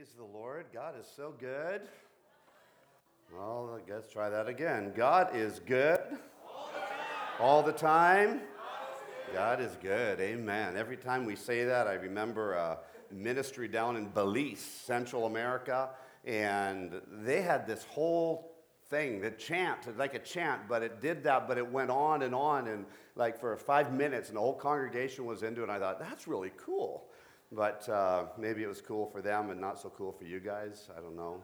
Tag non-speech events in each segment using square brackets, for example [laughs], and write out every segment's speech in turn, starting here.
Praise the Lord. God is so good. Well, let's try that again. God is good. All the time. God is good. Amen. Every time we say that, I remember a ministry down in Belize, Central America, and they had this whole thing, the chant, like a chant, but it did that, but it went on and on, and like for five minutes, and the whole congregation was into it. And I thought, that's really cool. But uh, maybe it was cool for them and not so cool for you guys. I don't know.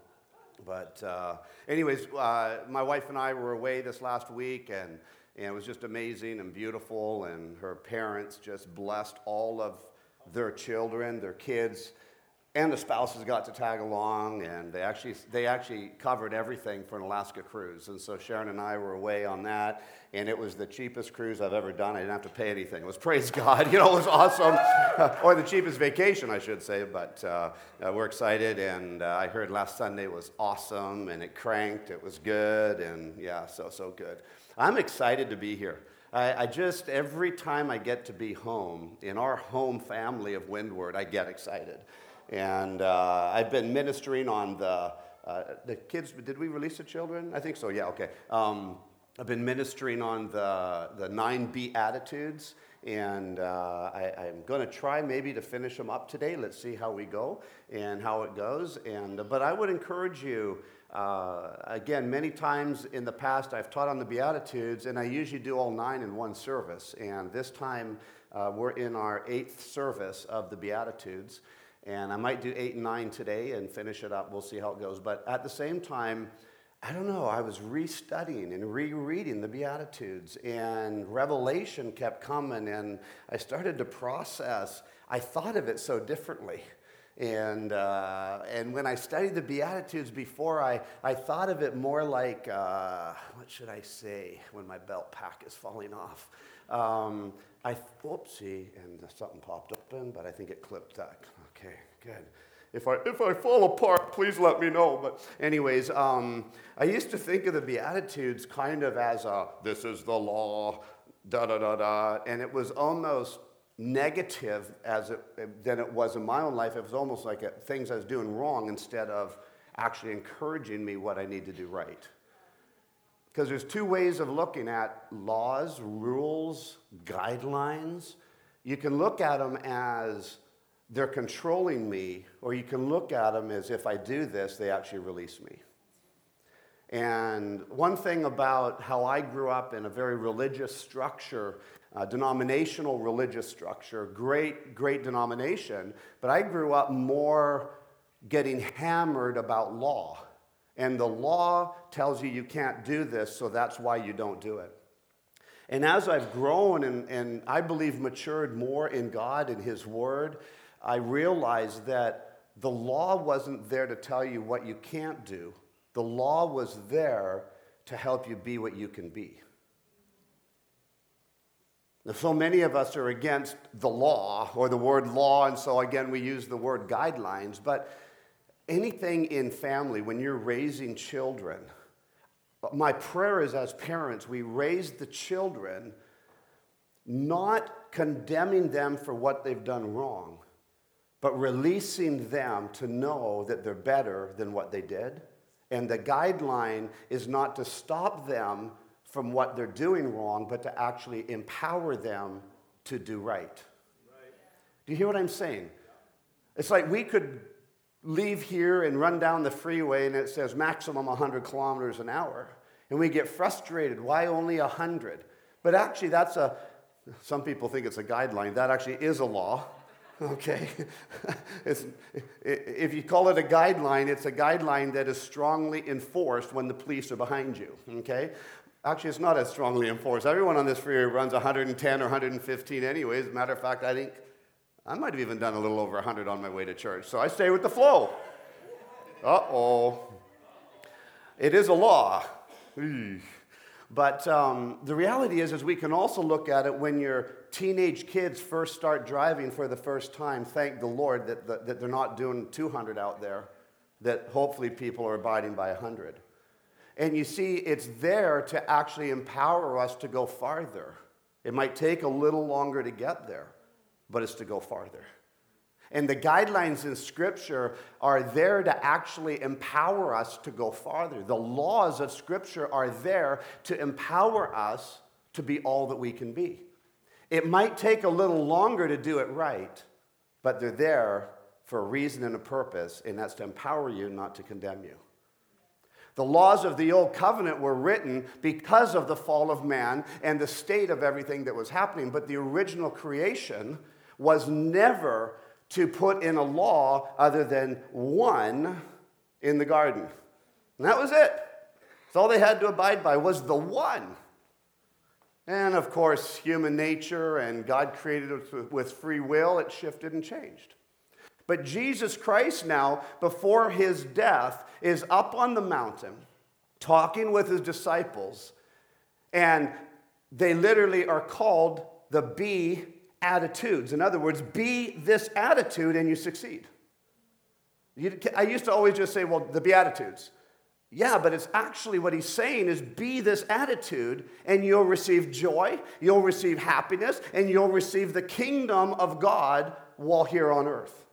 But, uh, anyways, uh, my wife and I were away this last week, and, and it was just amazing and beautiful. And her parents just blessed all of their children, their kids and the spouses got to tag along, and they actually, they actually covered everything for an Alaska cruise. And so Sharon and I were away on that, and it was the cheapest cruise I've ever done. I didn't have to pay anything. It was praise God, [laughs] you know, it was awesome. [laughs] or the cheapest vacation, I should say. But uh, uh, we're excited, and uh, I heard last Sunday was awesome, and it cranked. It was good, and yeah, so, so good. I'm excited to be here. I, I, just, every time I get to be home, in our home family of Windward, I get excited. And uh, I've been ministering on the, uh, the kids. Did we release the children? I think so, yeah, okay. Um, I've been ministering on the, the nine Beatitudes, and uh, I, am going to try maybe to finish them up today. Let's see how we go and how it goes. And, but I would encourage you, uh, again, many times in the past I've taught on the Beatitudes, and I usually do all nine in one service. And this time uh, we're in our eighth service of the Beatitudes. And I might do eight and nine today and finish it up. We'll see how it goes. But at the same time, I don't know, I was restudying and rereading the Beatitudes, and revelation kept coming, and I started to process. I thought of it so differently. And, uh, and when I studied the Beatitudes before, I, I thought of it more like, uh, what should I say when my belt pack is falling off? Um, I, whoopsie, and something popped open, but I think it clipped that. Okay, good. If I, if I fall apart, please let me know. But, anyways, um, I used to think of the Beatitudes kind of as a this is the law, da da da da. And it was almost negative as it, than it was in my own life. It was almost like a, things I was doing wrong instead of actually encouraging me what I need to do right. Because there's two ways of looking at laws, rules, guidelines. You can look at them as they're controlling me, or you can look at them as if I do this, they actually release me. And one thing about how I grew up in a very religious structure, denominational religious structure, great, great denomination, but I grew up more getting hammered about law. And the law tells you you can't do this, so that's why you don't do it. And as I've grown and, and I believe matured more in God and His Word, I realized that the law wasn't there to tell you what you can't do, the law was there to help you be what you can be. So many of us are against the law or the word law, and so again, we use the word guidelines. But anything in family, when you're raising children, my prayer is as parents, we raise the children not condemning them for what they've done wrong, but releasing them to know that they're better than what they did. And the guideline is not to stop them from what they're doing wrong, but to actually empower them to do right. right. Do you hear what I'm saying? It's like we could leave here and run down the freeway and it says maximum 100 kilometers an hour. And we get frustrated. Why only 100? But actually, that's a, some people think it's a guideline. That actually is a law okay? [laughs] if you call it a guideline, it's a guideline that is strongly enforced when the police are behind you, okay? Actually, it's not as strongly enforced. Everyone on this freeway runs 110 or 115 anyways. Matter of fact, I think I might have even done a little over 100 on my way to church. So I stay with the flow. Uh-oh. It is a law. But um, the reality is, is we can also look at it when your teenage kids first start driving for the first time. Thank the Lord that, that, that they're not doing 200 out there, that hopefully people are abiding by 100. And you see, it's there to actually empower us to go farther. It might take a little longer to get there, but it's to go farther. And the guidelines in Scripture are there to actually empower us to go farther. The laws of Scripture are there to empower us to be all that we can be. It might take a little longer to do it right, but they're there for a reason and a purpose, and that's to empower you, not to condemn you. The laws of the old covenant were written because of the fall of man and the state of everything that was happening, but the original creation was never to put in a law other than one in the garden. And that was it. That's all they had to abide by was the one. And of course, human nature and God created it with free will, it shifted and changed. But Jesus Christ now, before his death, is up on the mountain talking with his disciples, and they literally are called the be attitudes. In other words, be this attitude and you succeed. You, I used to always just say, well, the Beatitudes. Yeah, but it's actually what he's saying is be this attitude and you'll receive joy, you'll receive happiness, and you'll receive the kingdom of God while here on earth.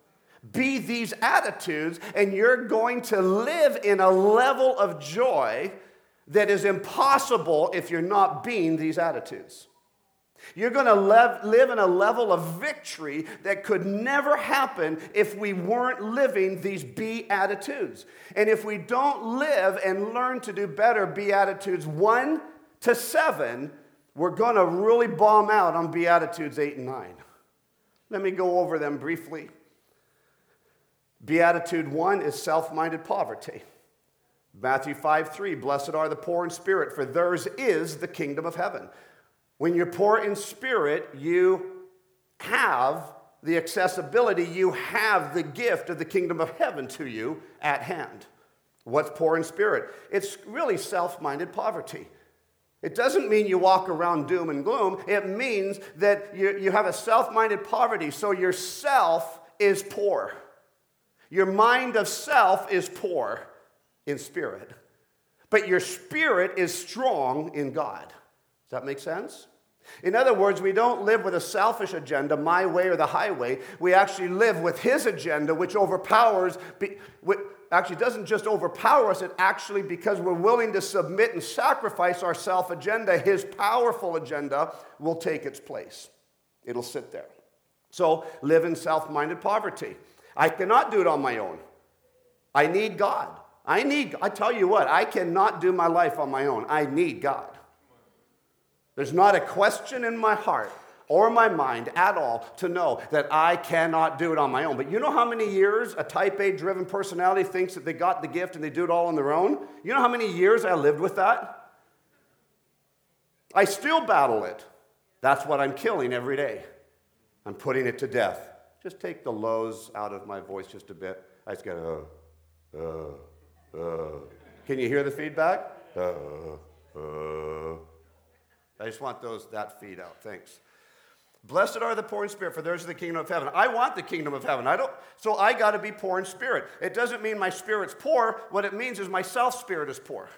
Be these attitudes, and you're going to live in a level of joy that is impossible if you're not being these attitudes. You're going to live, live in a level of victory that could never happen if we weren't living these beatitudes. And if we don't live and learn to do better beatitudes 1 to 7, we're going to really bomb out on beatitudes 8 and 9. Let me go over them briefly. Beatitude 1 is self minded poverty. Matthew 5 3, blessed are the poor in spirit, for theirs is the kingdom of heaven. When you're poor in spirit, you have the accessibility, you have the gift of the kingdom of heaven to you at hand. What's poor in spirit? It's really self minded poverty. It doesn't mean you walk around doom and gloom. It means that you, you have a self minded poverty, so your self is poor. Your mind of self is poor in spirit, but your spirit is strong in God. Does that make sense? In other words, we don't live with a selfish agenda, my way or the highway. We actually live with His agenda, which overpowers, actually doesn't just overpower us, it actually, because we're willing to submit and sacrifice our self agenda, His powerful agenda will take its place. It'll sit there. So live in self minded poverty. I cannot do it on my own. I need God. I need, I tell you what, I cannot do my life on my own. I need God. There's not a question in my heart or my mind at all to know that I cannot do it on my own. But you know how many years a type A driven personality thinks that they got the gift and they do it all on their own? You know how many years I lived with that? I still battle it. That's what I'm killing every day. I'm putting it to death. Just take the lows out of my voice just a bit. I just go, uh, uh, uh. Can you hear the feedback? Uh, uh. I just want those that feed out. Thanks. Blessed are the poor in spirit, for theirs is the kingdom of heaven. I want the kingdom of heaven. I don't, so I got to be poor in spirit. It doesn't mean my spirit's poor. What it means is my self spirit is poor.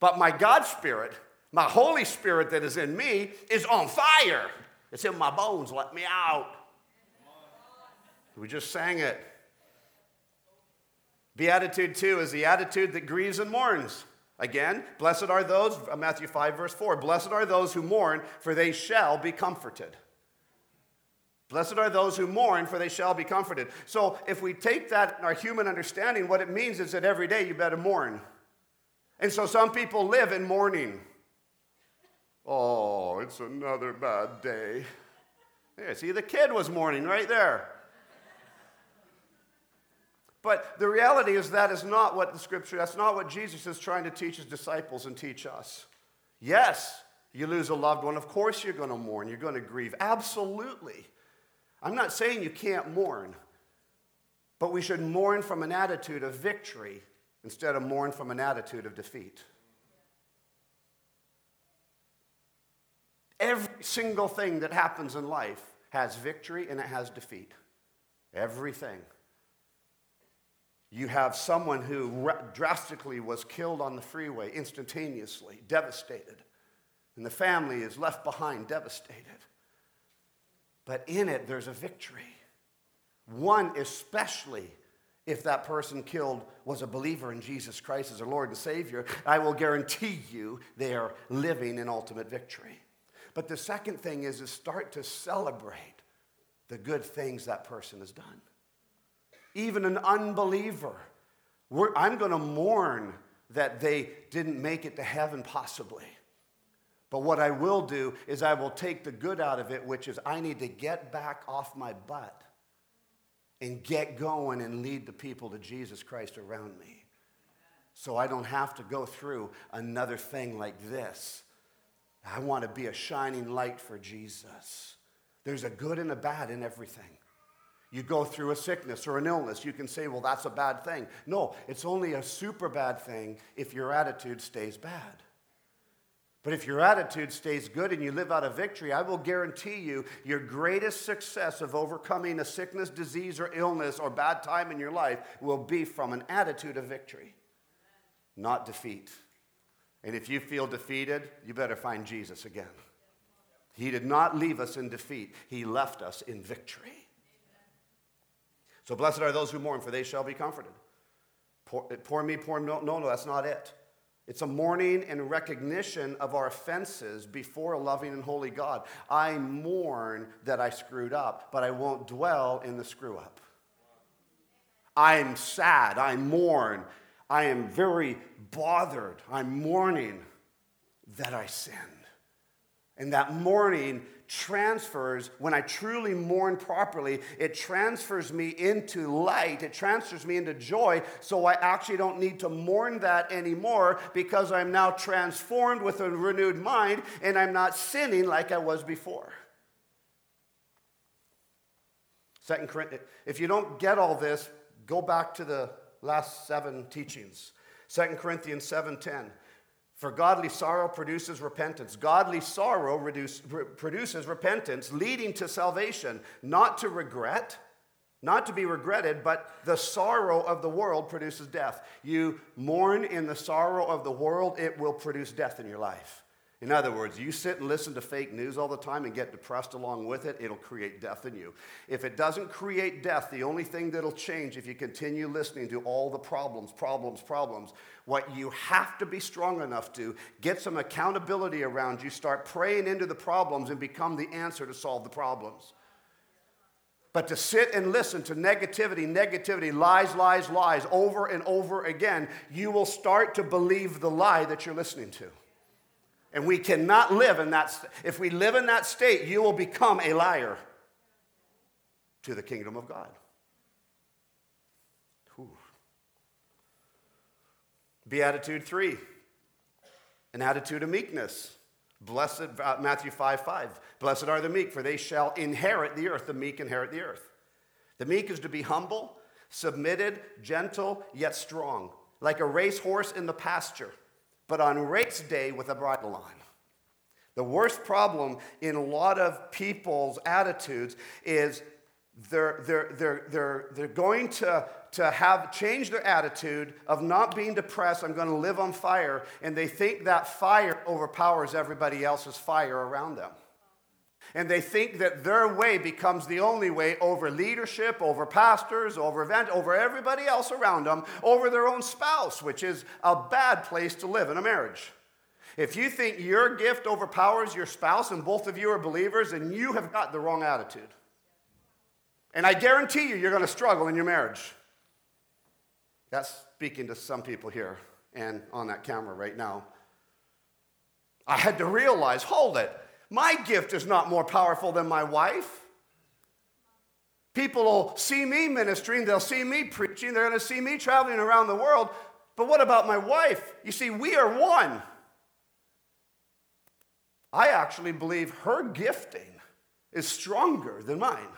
But my God spirit, my Holy Spirit that is in me, is on fire. It's in my bones. Let me out. We just sang it. Beatitude 2 is the attitude that grieves and mourns. Again, blessed are those, uh, Matthew 5, verse 4, blessed are those who mourn, for they shall be comforted. Blessed are those who mourn, for they shall be comforted. So, if we take that in our human understanding, what it means is that every day you better mourn. And so, some people live in mourning. Oh, it's another bad day. Yeah, see, the kid was mourning right there. But the reality is that is not what the scripture, that's not what Jesus is trying to teach his disciples and teach us. Yes, you lose a loved one, of course you're going to mourn, you're going to grieve. Absolutely. I'm not saying you can't mourn, but we should mourn from an attitude of victory instead of mourn from an attitude of defeat. Every single thing that happens in life has victory and it has defeat. Everything. You have someone who drastically was killed on the freeway instantaneously, devastated. And the family is left behind, devastated. But in it, there's a victory. One, especially if that person killed was a believer in Jesus Christ as their Lord and Savior, I will guarantee you they are living in ultimate victory. But the second thing is to start to celebrate the good things that person has done. Even an unbeliever, I'm going to mourn that they didn't make it to heaven possibly. But what I will do is I will take the good out of it, which is I need to get back off my butt and get going and lead the people to Jesus Christ around me. So I don't have to go through another thing like this. I want to be a shining light for Jesus. There's a good and a bad in everything. You go through a sickness or an illness, you can say, well, that's a bad thing. No, it's only a super bad thing if your attitude stays bad. But if your attitude stays good and you live out of victory, I will guarantee you your greatest success of overcoming a sickness, disease, or illness or bad time in your life will be from an attitude of victory, not defeat. And if you feel defeated, you better find Jesus again. He did not leave us in defeat, He left us in victory. So blessed are those who mourn, for they shall be comforted. Poor, poor me, poor no, no, no, that's not it. It's a mourning and recognition of our offenses before a loving and holy God. I mourn that I screwed up, but I won't dwell in the screw up. I'm sad. I mourn. I am very bothered. I'm mourning that I sinned. And that mourning transfers, when I truly mourn properly, it transfers me into light, it transfers me into joy, so I actually don't need to mourn that anymore because I'm now transformed with a renewed mind and I'm not sinning like I was before. Second Corinthians, if you don't get all this, go back to the last seven teachings. Second Corinthians 7:10. For godly sorrow produces repentance. Godly sorrow reduce, re- produces repentance, leading to salvation, not to regret, not to be regretted, but the sorrow of the world produces death. You mourn in the sorrow of the world, it will produce death in your life. In other words, you sit and listen to fake news all the time and get depressed along with it, it'll create death in you. If it doesn't create death, the only thing that'll change if you continue listening to all the problems, problems, problems, what you have to be strong enough to get some accountability around you, start praying into the problems, and become the answer to solve the problems. But to sit and listen to negativity, negativity, lies, lies, lies over and over again, you will start to believe the lie that you're listening to. And we cannot live in that. If we live in that state, you will become a liar to the kingdom of God. Beatitude 3 an attitude of meekness. Blessed, uh, Matthew 5 5. Blessed are the meek, for they shall inherit the earth. The meek inherit the earth. The meek is to be humble, submitted, gentle, yet strong, like a racehorse in the pasture but on race day with a bridle on. The worst problem in a lot of people's attitudes is they're, they're, they're, they're, they're going to, to have changed their attitude of not being depressed, I'm going to live on fire, and they think that fire overpowers everybody else's fire around them. And they think that their way becomes the only way over leadership, over pastors, over event, over everybody else around them, over their own spouse, which is a bad place to live in a marriage. If you think your gift overpowers your spouse and both of you are believers, then you have got the wrong attitude. And I guarantee you, you're going to struggle in your marriage. That's speaking to some people here and on that camera right now. I had to realize hold it. My gift is not more powerful than my wife. People will see me ministering, they'll see me preaching, they're going to see me traveling around the world. But what about my wife? You see, we are one. I actually believe her gifting is stronger than mine.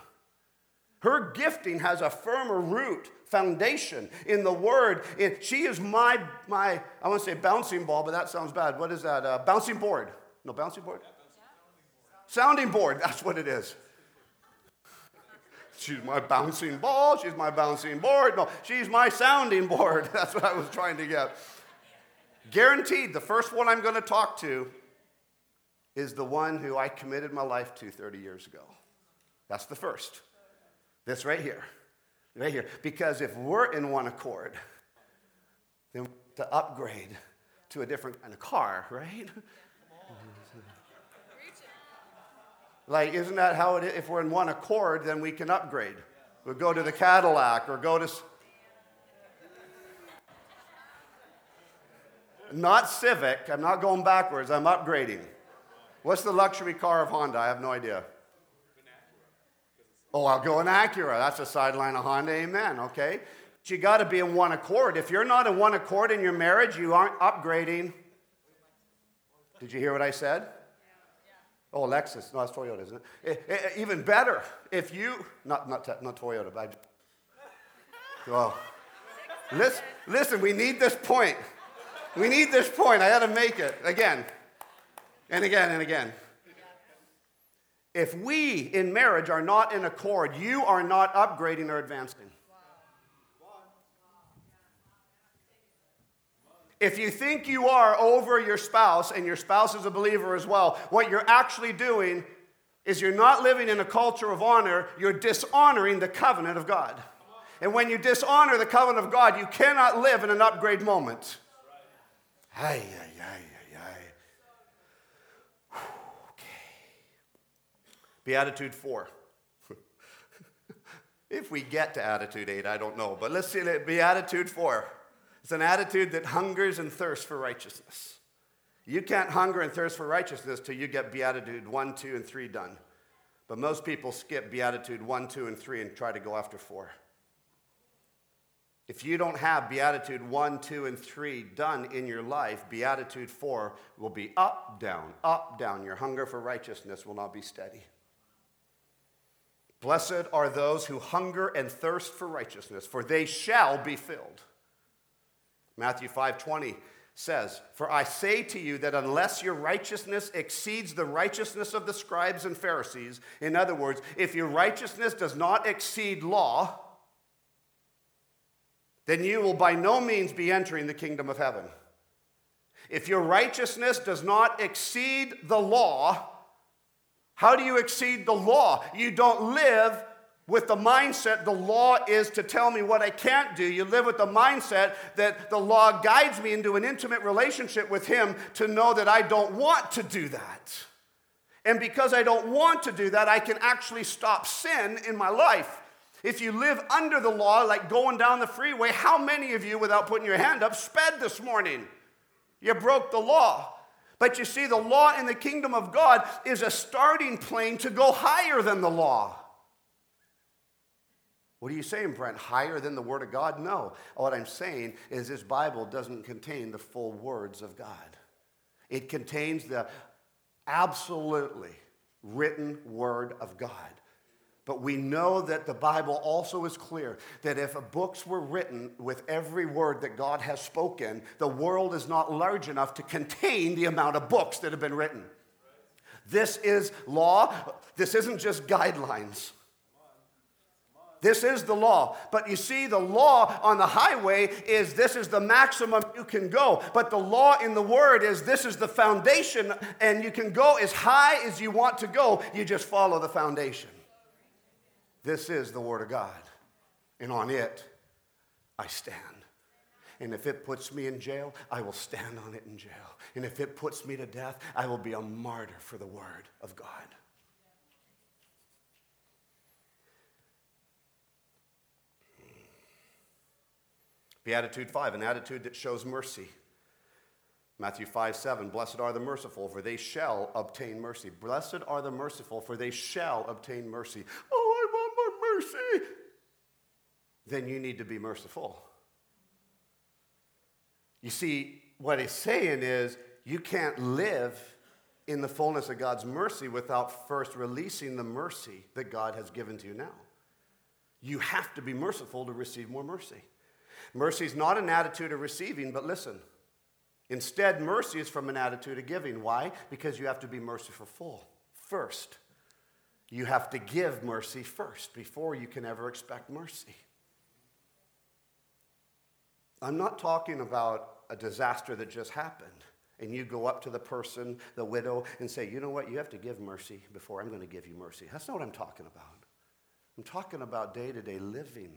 Her gifting has a firmer root, foundation in the Word. She is my, my, I want to say bouncing ball, but that sounds bad. What is that? Uh, bouncing board. No, bouncing board? Sounding board, that's what it is. She's my bouncing ball, she's my bouncing board. No, she's my sounding board. [laughs] That's what I was trying to get. Guaranteed, the first one I'm going to talk to is the one who I committed my life to 30 years ago. That's the first. This right here. Right here. Because if we're in one accord, then to upgrade to a different kind of car, right? Like, isn't that how it is? If we're in one accord, then we can upgrade. We'll go to the Cadillac or go to. Not Civic. I'm not going backwards. I'm upgrading. What's the luxury car of Honda? I have no idea. Oh, I'll go in Acura. That's a sideline of Honda. Amen. Okay. But you got to be in one accord. If you're not in one accord in your marriage, you aren't upgrading. Did you hear what I said? Oh, Lexus. No, that's Toyota, isn't it? Eh, eh, even better, if you, not, not, not Toyota, but [laughs] I, oh. listen, listen, we need this point. We need this point. I got to make it again and again and again. If we in marriage are not in accord, you are not upgrading or advancing. If you think you are over your spouse and your spouse is a believer as well, what you're actually doing is you're not living in a culture of honor, you're dishonoring the covenant of God. And when you dishonor the covenant of God, you cannot live in an upgrade moment. Ay, ay, ay, ay. Okay. Beatitude 4. [laughs] if we get to attitude 8, I don't know. But let's see Beatitude 4. It's an attitude that hungers and thirsts for righteousness. You can't hunger and thirst for righteousness till you get Beatitude 1, 2, and 3 done. But most people skip Beatitude 1, 2, and 3 and try to go after 4. If you don't have Beatitude 1, 2, and 3 done in your life, Beatitude 4 will be up, down, up, down. Your hunger for righteousness will not be steady. Blessed are those who hunger and thirst for righteousness, for they shall be filled. Matthew 5:20 says, "For I say to you that unless your righteousness exceeds the righteousness of the scribes and Pharisees, in other words, if your righteousness does not exceed law, then you will by no means be entering the kingdom of heaven. If your righteousness does not exceed the law, how do you exceed the law? You don't live with the mindset the law is to tell me what I can't do. You live with the mindset that the law guides me into an intimate relationship with Him to know that I don't want to do that. And because I don't want to do that, I can actually stop sin in my life. If you live under the law, like going down the freeway, how many of you, without putting your hand up, sped this morning? You broke the law. But you see, the law in the kingdom of God is a starting plane to go higher than the law. What are you saying, Brent? Higher than the Word of God? No. What I'm saying is this Bible doesn't contain the full words of God. It contains the absolutely written Word of God. But we know that the Bible also is clear that if books were written with every word that God has spoken, the world is not large enough to contain the amount of books that have been written. This is law. This isn't just guidelines. This is the law. But you see, the law on the highway is this is the maximum you can go. But the law in the word is this is the foundation, and you can go as high as you want to go. You just follow the foundation. This is the word of God. And on it, I stand. And if it puts me in jail, I will stand on it in jail. And if it puts me to death, I will be a martyr for the word of God. Beatitude 5, an attitude that shows mercy. Matthew 5, 7, blessed are the merciful, for they shall obtain mercy. Blessed are the merciful, for they shall obtain mercy. Oh, I want more mercy. Then you need to be merciful. You see, what he's saying is you can't live in the fullness of God's mercy without first releasing the mercy that God has given to you now. You have to be merciful to receive more mercy. Mercy is not an attitude of receiving, but listen. Instead, mercy is from an attitude of giving. Why? Because you have to be merciful full first. You have to give mercy first before you can ever expect mercy. I'm not talking about a disaster that just happened and you go up to the person, the widow, and say, you know what, you have to give mercy before I'm going to give you mercy. That's not what I'm talking about. I'm talking about day to day living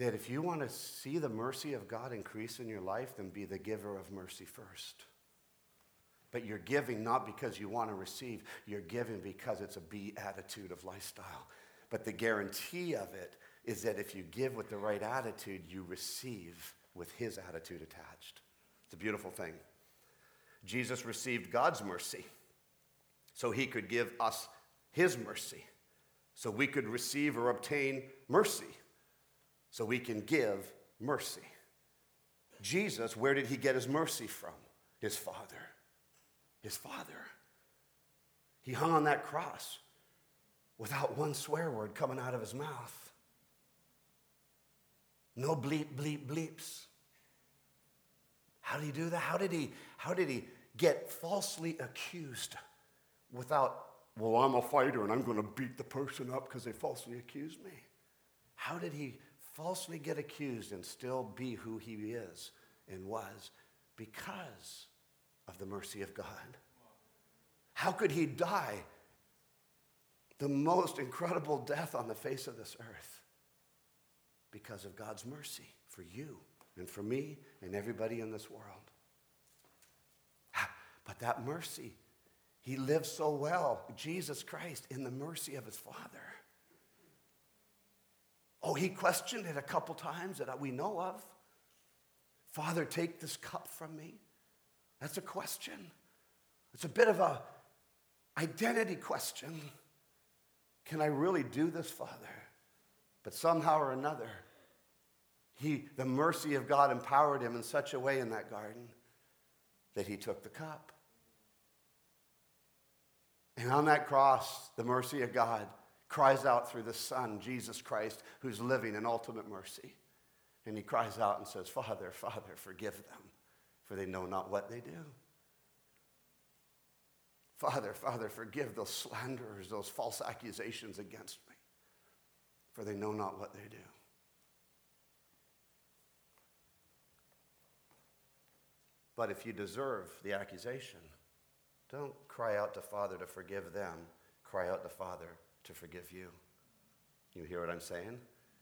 that if you want to see the mercy of God increase in your life, then be the giver of mercy first. But you're giving not because you want to receive, you're giving because it's a be attitude of lifestyle. But the guarantee of it is that if you give with the right attitude, you receive with his attitude attached. It's a beautiful thing. Jesus received God's mercy so he could give us his mercy, so we could receive or obtain mercy, so we can give mercy. Jesus, where did he get his mercy from? His Father. His Father. He hung on that cross without one swear word coming out of his mouth. No bleep, bleep, bleeps. How did he do that? How did he, how did he get falsely accused without, well, I'm a fighter and I'm going to beat the person up because they falsely accused me? How did he falsely get accused and still be who he is and was? Because of the mercy of God. How could he die the most incredible death on the face of this earth? Because of God's mercy for you and for me and everybody in this world. But that mercy, he lived so well, Jesus Christ, in the mercy of his Father. Oh, he questioned it a couple times that we know of. Father, take this cup from me. That's a question. It's a bit of a identity question. Can I really do this, Father? But somehow or another, he, the mercy of God empowered him in such a way in that garden that he took the cup. And on that cross, the mercy of God cries out through the Son, Jesus Christ, who's living in ultimate mercy. And he cries out and says, Father, Father, forgive them, for they know not what they do. Father, Father, forgive those slanderers, those false accusations against me, for they know not what they do. But if you deserve the accusation, don't cry out to Father to forgive them. Cry out to Father to forgive you. You hear what I'm saying?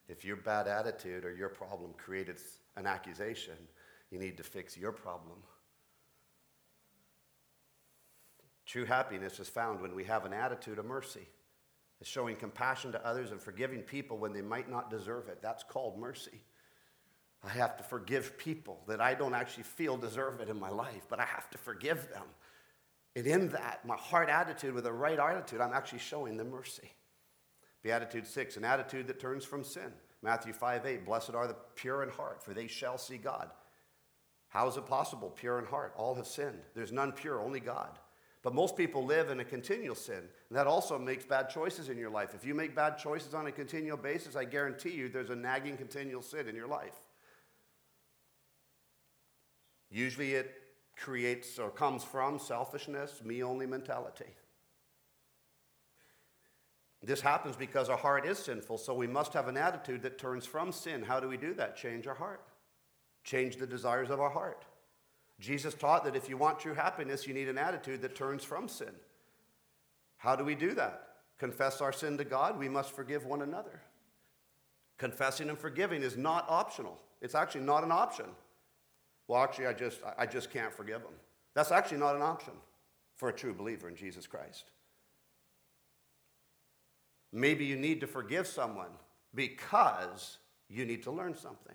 If your bad attitude or your problem created an accusation, you need to fix your problem. True happiness is found when we have an attitude of mercy. It's showing compassion to others and forgiving people when they might not deserve it. That's called mercy. I have to forgive people that I don't actually feel deserve it in my life, but I have to forgive them. And in that, my heart attitude with the right attitude, I'm actually showing them mercy. Beatitude 6, an attitude that turns from sin. Matthew 5 8, blessed are the pure in heart, for they shall see God. How is it possible, pure in heart? All have sinned. There's none pure, only God. But most people live in a continual sin. And that also makes bad choices in your life. If you make bad choices on a continual basis, I guarantee you there's a nagging continual sin in your life. Usually it creates or comes from selfishness, me only mentality. This happens because our heart is sinful, so we must have an attitude that turns from sin. How do we do that? Change our heart, change the desires of our heart. Jesus taught that if you want true happiness, you need an attitude that turns from sin. How do we do that? Confess our sin to God, we must forgive one another. Confessing and forgiving is not optional, it's actually not an option. Well, actually, I just, I just can't forgive them. That's actually not an option for a true believer in Jesus Christ. Maybe you need to forgive someone because you need to learn something.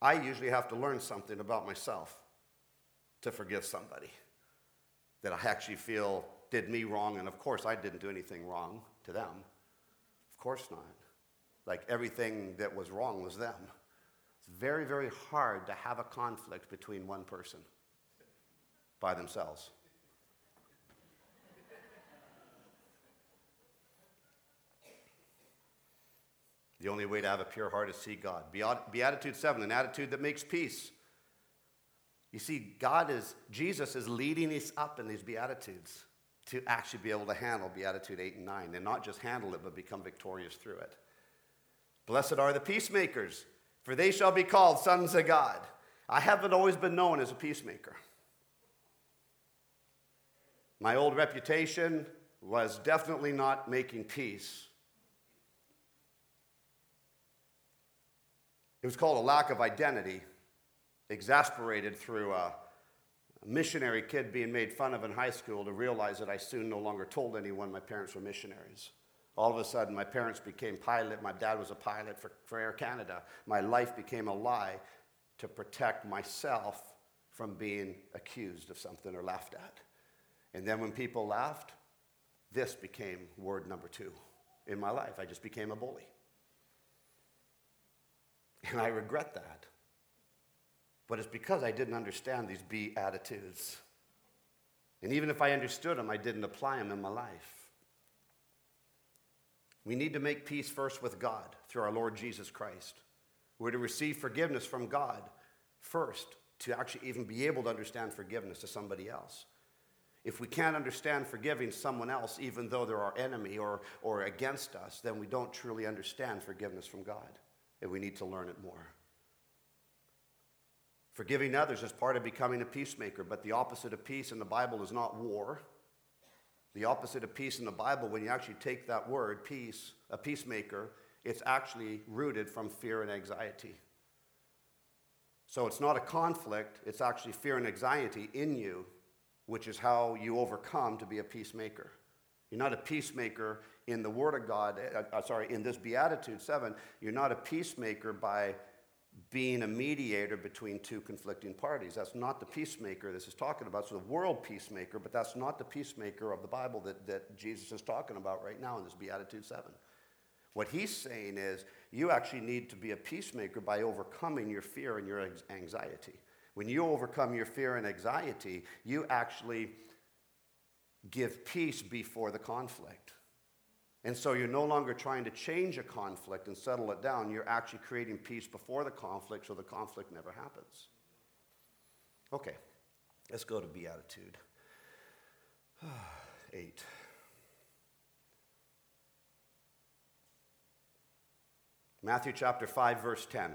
I usually have to learn something about myself to forgive somebody that I actually feel did me wrong, and of course, I didn't do anything wrong to them. Of course not. Like everything that was wrong was them. It's very, very hard to have a conflict between one person by themselves. The only way to have a pure heart is see God. Beatitude 7, an attitude that makes peace. You see, God is, Jesus is leading us up in these Beatitudes to actually be able to handle Beatitude 8 and 9, and not just handle it, but become victorious through it. Blessed are the peacemakers, for they shall be called sons of God. I haven't always been known as a peacemaker. My old reputation was definitely not making peace. It was called a lack of identity, exasperated through a missionary kid being made fun of in high school to realize that I soon no longer told anyone my parents were missionaries. All of a sudden, my parents became pilot. My dad was a pilot for, for Air Canada. My life became a lie to protect myself from being accused of something or laughed at. And then when people laughed, this became word number two in my life. I just became a bully. And I regret that. But it's because I didn't understand these B attitudes. And even if I understood them, I didn't apply them in my life. We need to make peace first with God through our Lord Jesus Christ. We're to receive forgiveness from God first to actually even be able to understand forgiveness to somebody else. If we can't understand forgiving someone else, even though they're our enemy or, or against us, then we don't truly understand forgiveness from God. And we need to learn it more. Forgiving others is part of becoming a peacemaker, but the opposite of peace in the Bible is not war. The opposite of peace in the Bible, when you actually take that word, peace, a peacemaker, it's actually rooted from fear and anxiety. So it's not a conflict, it's actually fear and anxiety in you, which is how you overcome to be a peacemaker. You're not a peacemaker in the Word of God, uh, uh, sorry, in this Beatitude 7, you're not a peacemaker by being a mediator between two conflicting parties. That's not the peacemaker this is talking about. It's the world peacemaker, but that's not the peacemaker of the Bible that, that Jesus is talking about right now in this Beatitude 7. What he's saying is you actually need to be a peacemaker by overcoming your fear and your anxiety. When you overcome your fear and anxiety, you actually give peace before the conflict. And so you're no longer trying to change a conflict and settle it down. You're actually creating peace before the conflict so the conflict never happens. Okay, let's go to Beatitude [sighs] 8. Matthew chapter 5, verse 10.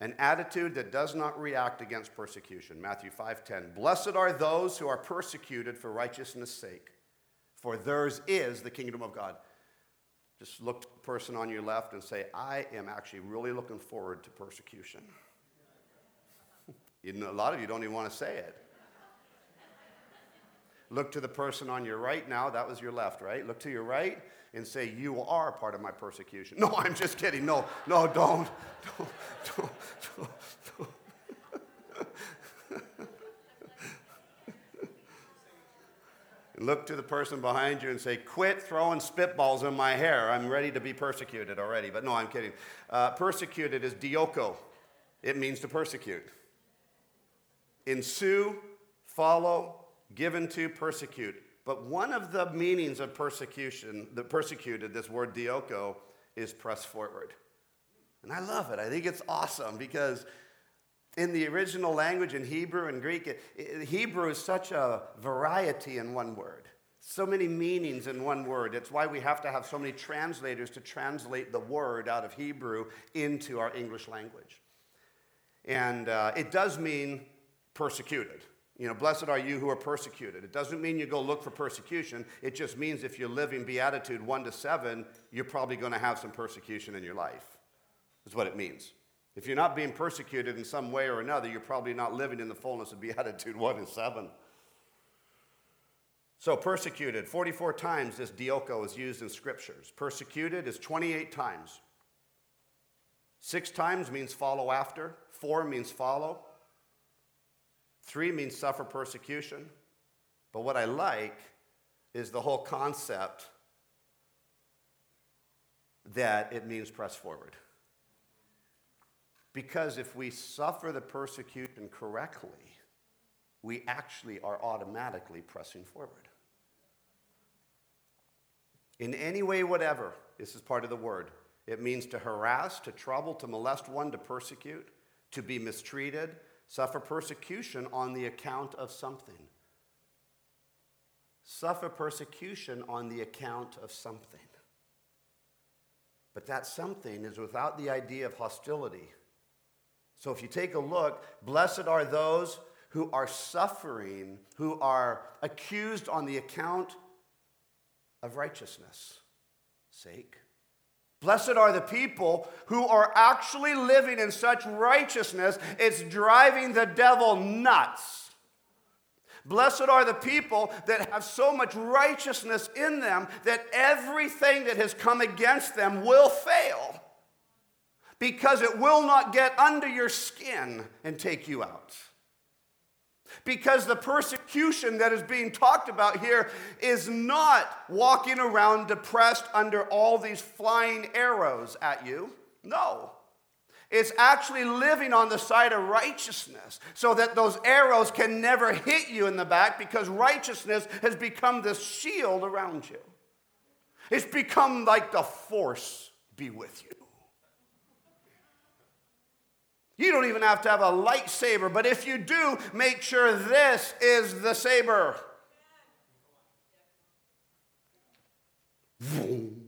An attitude that does not react against persecution. Matthew 5:10. Blessed are those who are persecuted for righteousness' sake, for theirs is the kingdom of God. Just look to the person on your left and say, I am actually really looking forward to persecution. [laughs] a lot of you don't even want to say it. Look to the person on your right now. That was your left, right? Look to your right and say, You are part of my persecution. [laughs] No, I'm just kidding. No, no, don't. Don't, don't, don't, don't. [laughs] Look to the person behind you and say, Quit throwing spitballs in my hair. I'm ready to be persecuted already. But no, I'm kidding. Uh, persecuted is dioko, it means to persecute. Ensue, follow, given to, persecute. But one of the meanings of persecution, the persecuted, this word dioko, is press forward. And I love it. I think it's awesome because in the original language in Hebrew and Greek, it, it, Hebrew is such a variety in one word. So many meanings in one word. It's why we have to have so many translators to translate the word out of Hebrew into our English language. And uh, it does mean persecuted. You know, blessed are you who are persecuted. It doesn't mean you go look for persecution. It just means if you're living Beatitude 1 to 7, you're probably going to have some persecution in your life. That's what it means. If you're not being persecuted in some way or another, you're probably not living in the fullness of Beatitude [laughs] 1 and 7. So, persecuted, 44 times this dioko is used in scriptures. Persecuted is 28 times. Six times means follow after, four means follow. Three means suffer persecution. But what I like is the whole concept that it means press forward. Because if we suffer the persecution correctly, we actually are automatically pressing forward. In any way, whatever, this is part of the word. It means to harass, to trouble, to molest one, to persecute, to be mistreated, suffer persecution on the account of something. Suffer persecution on the account of something. But that something is without the idea of hostility. So if you take a look, blessed are those who are suffering, who are accused on the account of righteousness' sake. Blessed are the people who are actually living in such righteousness, it's driving the devil nuts. Blessed are the people that have so much righteousness in them that everything that has come against them will fail because it will not get under your skin and take you out. Because the persecution that is being talked about here is not walking around depressed under all these flying arrows at you. No. It's actually living on the side of righteousness so that those arrows can never hit you in the back because righteousness has become this shield around you. It's become like the force be with you. You don't even have to have a lightsaber, but if you do, make sure this is the saber. Vroom.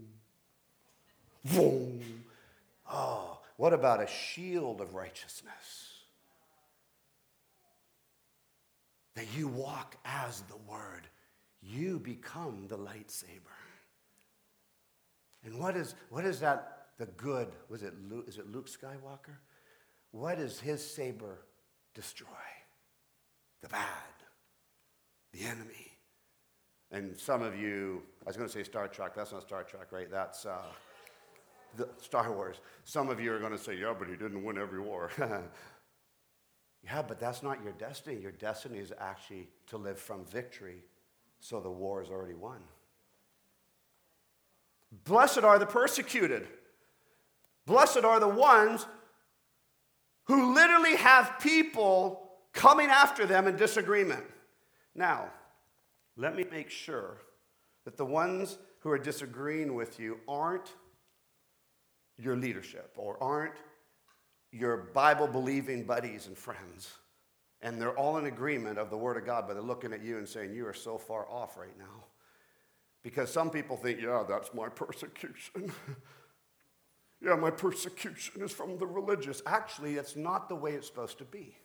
Vroom. Oh, what about a shield of righteousness? That you walk as the Word, you become the lightsaber. And what is, what is that, the good? Was it Luke, is it Luke Skywalker? What does his saber destroy? The bad, the enemy. And some of you, I was going to say Star Trek, that's not Star Trek, right? That's uh, the Star Wars. Some of you are going to say, yeah, but he didn't win every war. [laughs] yeah, but that's not your destiny. Your destiny is actually to live from victory, so the war is already won. Blessed are the persecuted. Blessed are the ones who literally have people coming after them in disagreement. Now, let me make sure that the ones who are disagreeing with you aren't your leadership or aren't your Bible believing buddies and friends. And they're all in agreement of the Word of God, but they're looking at you and saying, You are so far off right now. Because some people think, Yeah, that's my [laughs] persecution. Yeah, my persecution is from the religious. Actually, it's not the way it's supposed to be.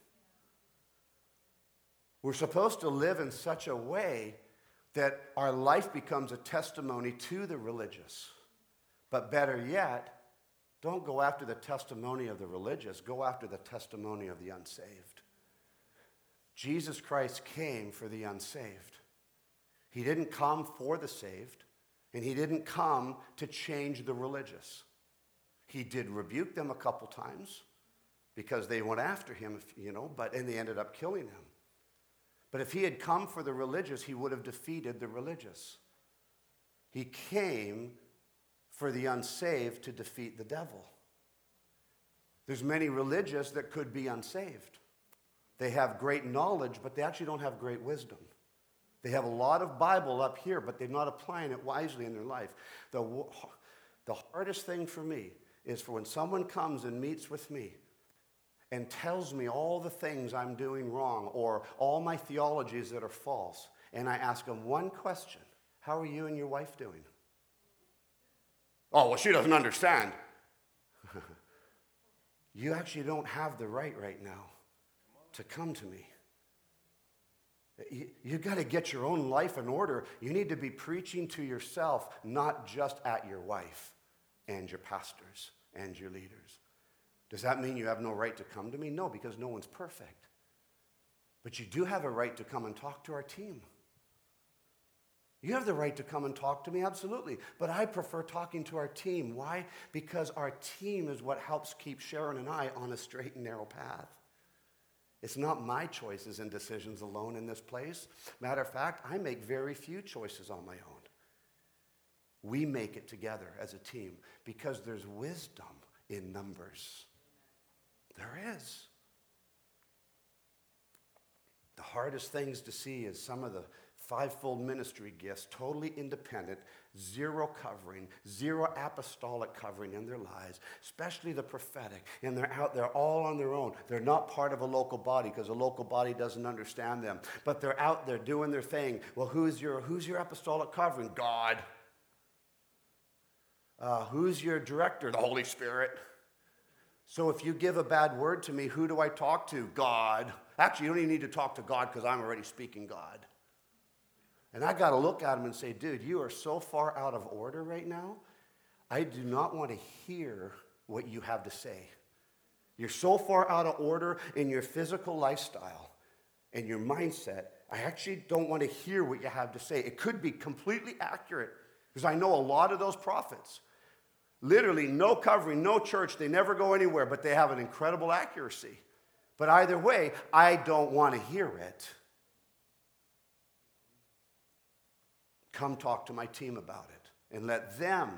We're supposed to live in such a way that our life becomes a testimony to the religious. But better yet, don't go after the testimony of the religious, go after the testimony of the unsaved. Jesus Christ came for the unsaved. He didn't come for the saved, and he didn't come to change the religious. He did rebuke them a couple times because they went after him, you know, but and they ended up killing him. But if he had come for the religious, he would have defeated the religious. He came for the unsaved to defeat the devil. There's many religious that could be unsaved. They have great knowledge, but they actually don't have great wisdom. They have a lot of Bible up here, but they're not applying it wisely in their life. The, the hardest thing for me is for when someone comes and meets with me and tells me all the things I'm doing wrong or all my theologies that are false, and I ask them one question How are you and your wife doing? Oh, well, she doesn't understand. [laughs] you actually don't have the right right now to come to me. You, you've got to get your own life in order. You need to be preaching to yourself, not just at your wife and your pastors and your leaders. Does that mean you have no right to come to me? No, because no one's perfect. But you do have a right to come and talk to our team. You have the right to come and talk to me, absolutely. But I prefer talking to our team. Why? Because our team is what helps keep Sharon and I on a straight and narrow path. It's not my choices and decisions alone in this place. Matter of fact, I make very few choices on my own. We make it together as a team because there's wisdom in numbers. There is. The hardest things to see is some of the fivefold ministry gifts, totally independent, zero covering, zero apostolic covering in their lives, especially the prophetic. And they're out there all on their own. They're not part of a local body because a local body doesn't understand them. But they're out there doing their thing. Well, who's your, who's your apostolic covering? God. Uh, who's your director? The Holy Spirit. So if you give a bad word to me, who do I talk to? God. Actually, you don't even need to talk to God because I'm already speaking God. And I got to look at him and say, dude, you are so far out of order right now. I do not want to hear what you have to say. You're so far out of order in your physical lifestyle and your mindset. I actually don't want to hear what you have to say. It could be completely accurate because I know a lot of those prophets. Literally, no covering, no church, they never go anywhere, but they have an incredible accuracy. But either way, I don't want to hear it. Come talk to my team about it and let them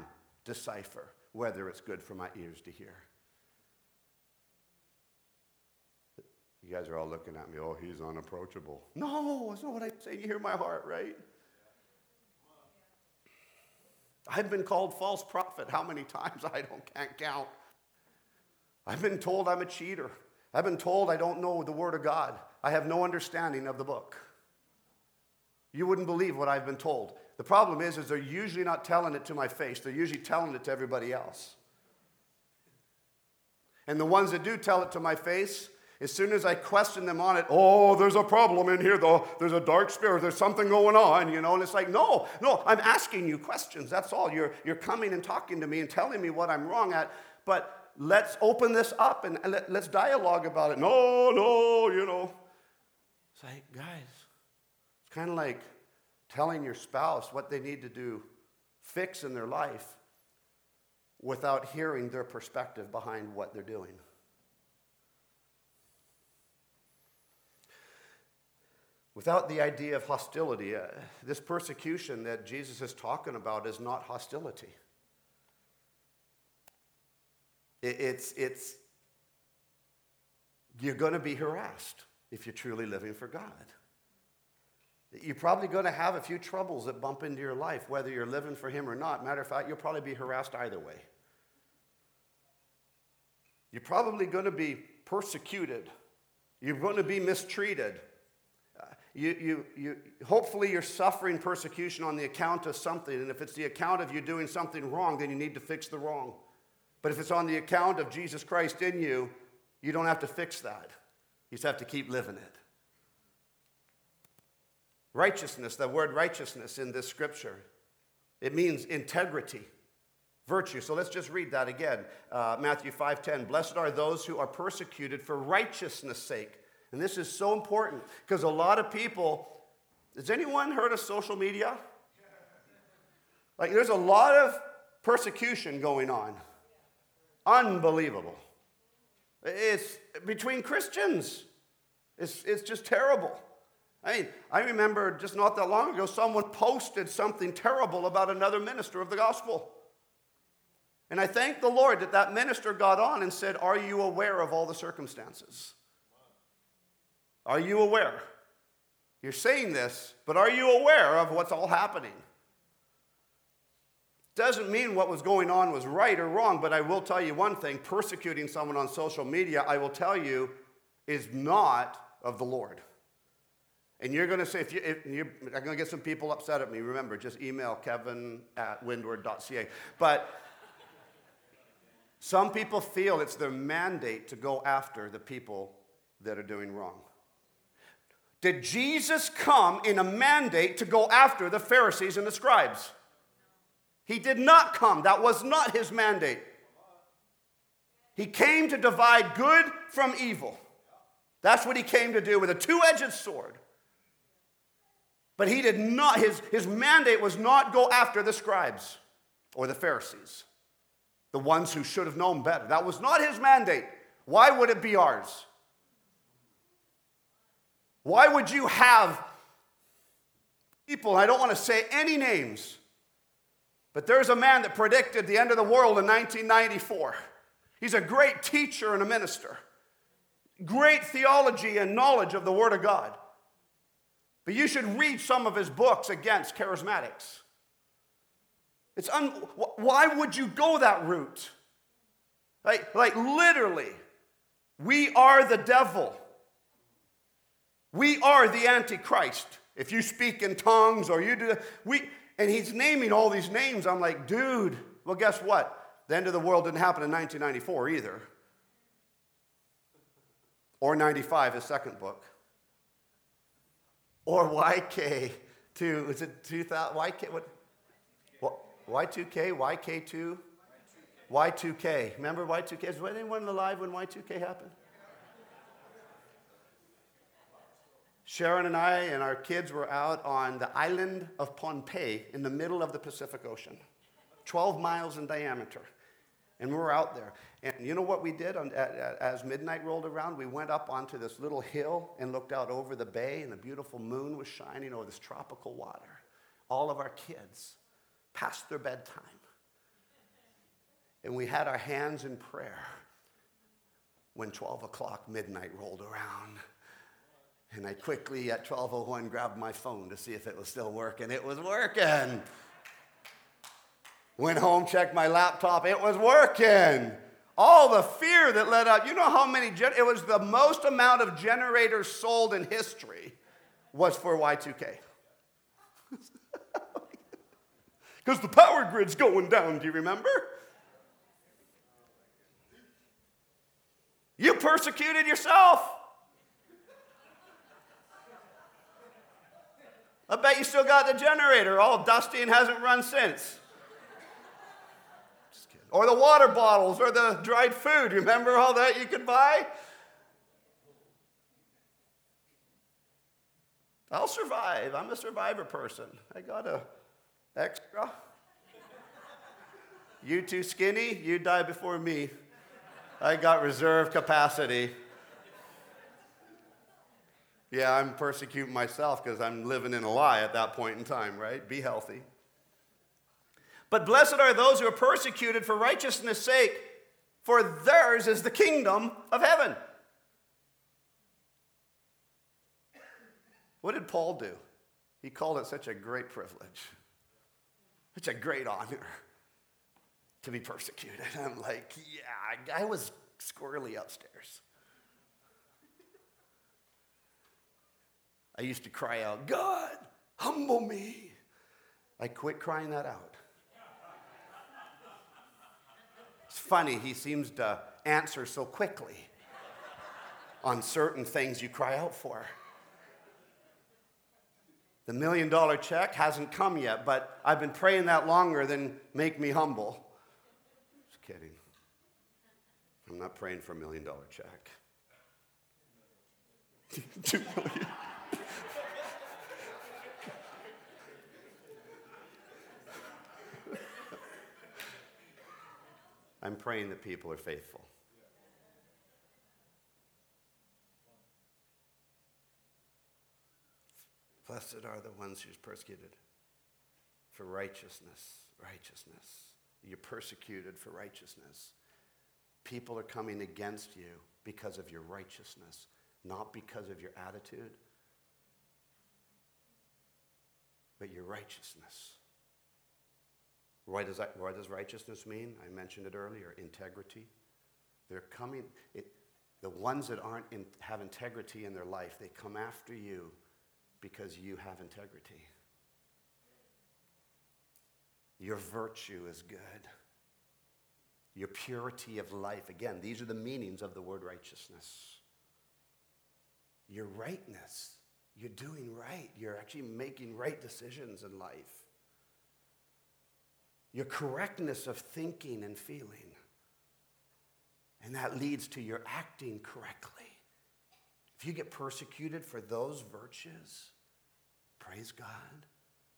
decipher whether it's good for my ears to hear. You guys are all looking at me, oh, he's unapproachable. No, that's not what I say. You hear my heart, right? I've been called false prophet how many times [laughs] I don't can't count. I've been told I'm a cheater. I've been told I don't know the word of God. I have no understanding of the book. You wouldn't believe what I've been told. The problem is, is they're usually not telling it to my face. They're usually telling it to everybody else. And the ones that do tell it to my face, as soon as I question them on it, oh, there's a problem in here, though. There's a dark spirit. There's something going on, you know. And it's like, no, no, I'm asking you questions. That's all. You're, you're coming and talking to me and telling me what I'm wrong at. But let's open this up and let, let's dialogue about it. No, no, you know. It's like, guys, it's kind of like telling your spouse what they need to do, fix in their life, without hearing their perspective behind what they're doing. Without the idea of hostility, uh, this persecution that Jesus is talking about is not hostility. It, it's, it's, you're going to be harassed if you're truly living for God. You're probably going to have a few troubles that bump into your life, whether you're living for Him or not. Matter of fact, you'll probably be harassed either way. You're probably going to be persecuted. You're going to be mistreated. You, you, you, hopefully, you're suffering persecution on the account of something. And if it's the account of you doing something wrong, then you need to fix the wrong. But if it's on the account of Jesus Christ in you, you don't have to fix that. You just have to keep living it. Righteousness, the word righteousness in this scripture, it means integrity, virtue. So let's just read that again. Uh, Matthew 5:10. Blessed are those who are persecuted for righteousness' sake. And this is so important because a lot of people, has anyone heard of social media? Like there's a lot of persecution going on. Unbelievable. It's between Christians. It's, it's just terrible. I mean, I remember just not that long ago, someone posted something terrible about another minister of the gospel. And I thank the Lord that that minister got on and said, Are you aware of all the circumstances? Are you aware? You're saying this, but are you aware of what's all happening? Doesn't mean what was going on was right or wrong, but I will tell you one thing persecuting someone on social media, I will tell you, is not of the Lord. And you're going to say, if, you, if you're, I'm going to get some people upset at me. Remember, just email kevin at windward.ca. But some people feel it's their mandate to go after the people that are doing wrong. Did Jesus come in a mandate to go after the Pharisees and the scribes? He did not come. That was not his mandate. He came to divide good from evil. That's what he came to do with a two edged sword. But he did not, his, his mandate was not go after the scribes or the Pharisees, the ones who should have known better. That was not his mandate. Why would it be ours? Why would you have people, I don't want to say any names, but there's a man that predicted the end of the world in 1994. He's a great teacher and a minister, great theology and knowledge of the Word of God. But you should read some of his books against charismatics. It's un- why would you go that route? Like, like literally, we are the devil. We are the Antichrist. If you speak in tongues or you do, we, and he's naming all these names. I'm like, dude, well, guess what? The end of the world didn't happen in 1994 either. Or 95, his second book or YK2. Is it 2000? YK, what? Y2K, YK2? Y2K. Remember Y2K? Is anyone alive when Y2K happened? Sharon and I and our kids were out on the island of Pohnpei in the middle of the Pacific Ocean, 12 miles in diameter. And we were out there. And you know what we did as midnight rolled around? We went up onto this little hill and looked out over the bay, and the beautiful moon was shining over this tropical water. All of our kids past their bedtime. And we had our hands in prayer when 12 o'clock midnight rolled around. And I quickly, at 12.01, grabbed my phone to see if it was still working. It was working. Went home, checked my laptop. It was working. All the fear that led up. You know how many, gen- it was the most amount of generators sold in history was for Y2K. Because [laughs] the power grid's going down, do you remember? You persecuted yourself. I bet you still got the generator all dusty and hasn't run since. Just kidding. Or the water bottles or the dried food. Remember all that you could buy? I'll survive. I'm a survivor person. I got a extra. You too skinny, you die before me. I got reserve capacity. Yeah, I'm persecuting myself because I'm living in a lie at that point in time, right? Be healthy. But blessed are those who are persecuted for righteousness' sake, for theirs is the kingdom of heaven. What did Paul do? He called it such a great privilege, such a great honor to be persecuted. [laughs] I'm like, yeah, I was squirrely upstairs. I used to cry out, God, humble me. I quit crying that out. It's funny, he seems to answer so quickly on certain things you cry out for. The million dollar check hasn't come yet, but I've been praying that longer than make me humble. Just kidding. I'm not praying for a million dollar check. [laughs] Two million. [laughs] I'm praying that people are faithful. Blessed are the ones who's persecuted for righteousness. Righteousness. You're persecuted for righteousness. People are coming against you because of your righteousness, not because of your attitude, but your righteousness. Why does, that, why does righteousness mean? I mentioned it earlier integrity. They're coming, it, the ones that aren't in, have integrity in their life, they come after you because you have integrity. Your virtue is good. Your purity of life. Again, these are the meanings of the word righteousness. Your rightness. You're doing right. You're actually making right decisions in life your correctness of thinking and feeling. And that leads to your acting correctly. If you get persecuted for those virtues, praise God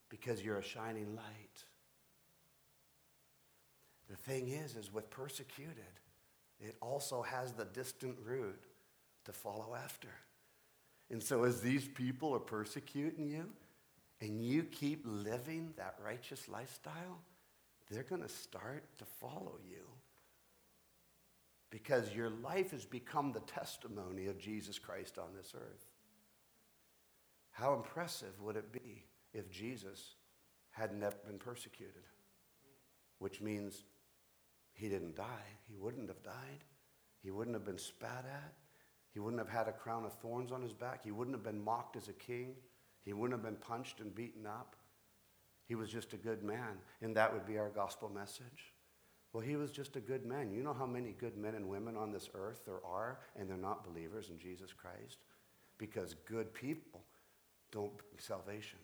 because you're a shining light. The thing is, is with persecuted, it also has the distant root to follow after. And so as these people are persecuting you and you keep living that righteous lifestyle, they're going to start to follow you because your life has become the testimony of Jesus Christ on this earth. How impressive would it be if Jesus had never been persecuted? Which means he didn't die. He wouldn't have died. He wouldn't have been spat at. He wouldn't have had a crown of thorns on his back. He wouldn't have been mocked as a king. He wouldn't have been punched and beaten up. He was just a good man, and that would be our gospel message. Well, he was just a good man. You know how many good men and women on this earth there are, and they're not believers in Jesus Christ? Because good people don't bring salvation.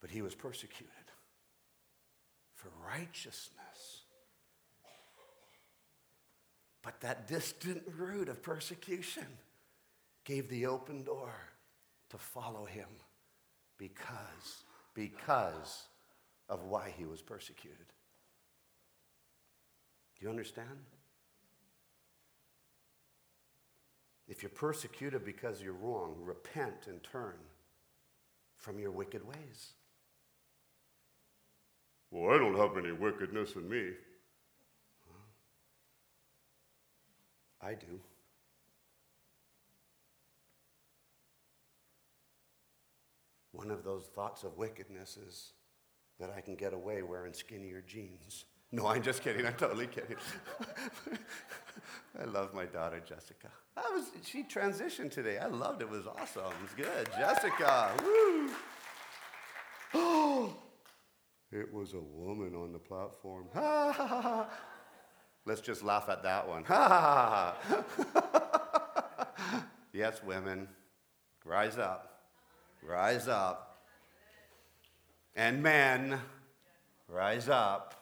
But he was persecuted. for righteousness. But that distant root of persecution gave the open door to follow him because, because of why he was persecuted. Do you understand? If you're persecuted because you're wrong, repent and turn from your wicked ways. Well, I don't have any wickedness in me. I do. One of those thoughts of wickedness is that I can get away wearing skinnier jeans. No, I'm just kidding. I'm totally kidding. [laughs] I love my daughter, Jessica. I was, she transitioned today. I loved it. It was awesome. It was good. Jessica, woo! [gasps] It was a woman on the platform. [laughs] Let's just laugh at that one. Ha ha ha. yes, women, rise up. Rise up. And men, rise up.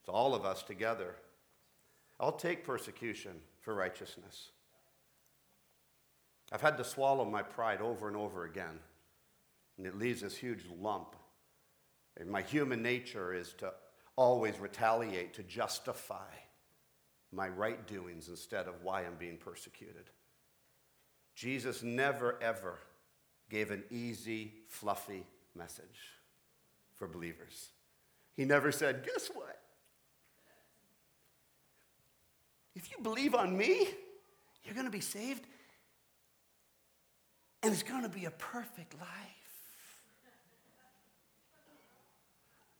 It's all of us together. I'll take persecution for righteousness. I've had to swallow my pride over and over again, and it leaves this huge lump. And my human nature is to always retaliate, to justify my right doings instead of why I'm being persecuted. Jesus never, ever gave an easy, fluffy message for believers. He never said, Guess what? If you believe on me, you're going to be saved, and it's going to be a perfect life.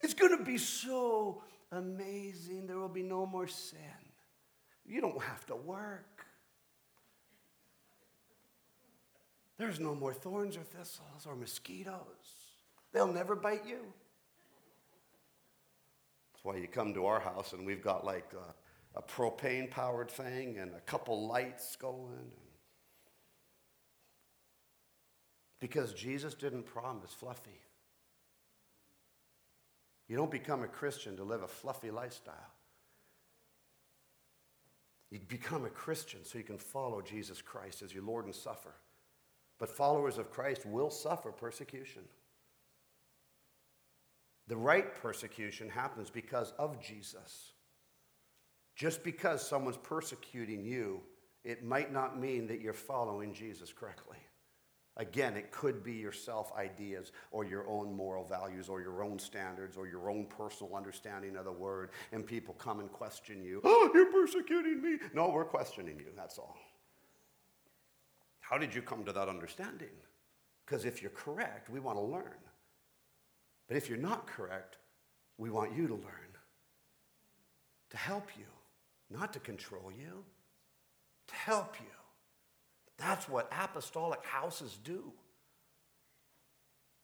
It's going to be so amazing. There will be no more sin. You don't have to work. There's no more thorns or thistles or mosquitoes. They'll never bite you. That's why you come to our house and we've got like a, a propane powered thing and a couple lights going. Because Jesus didn't promise fluffy. You don't become a Christian to live a fluffy lifestyle. You become a Christian so you can follow Jesus Christ as your Lord and suffer. But followers of Christ will suffer persecution. The right persecution happens because of Jesus. Just because someone's persecuting you, it might not mean that you're following Jesus correctly. Again, it could be your self ideas or your own moral values or your own standards or your own personal understanding of the word, and people come and question you. [gasps] Oh, you're persecuting me. No, we're questioning you, that's all. How did you come to that understanding? Because if you're correct, we want to learn. But if you're not correct, we want you to learn, to help you, not to control you, to help you. That's what apostolic houses do.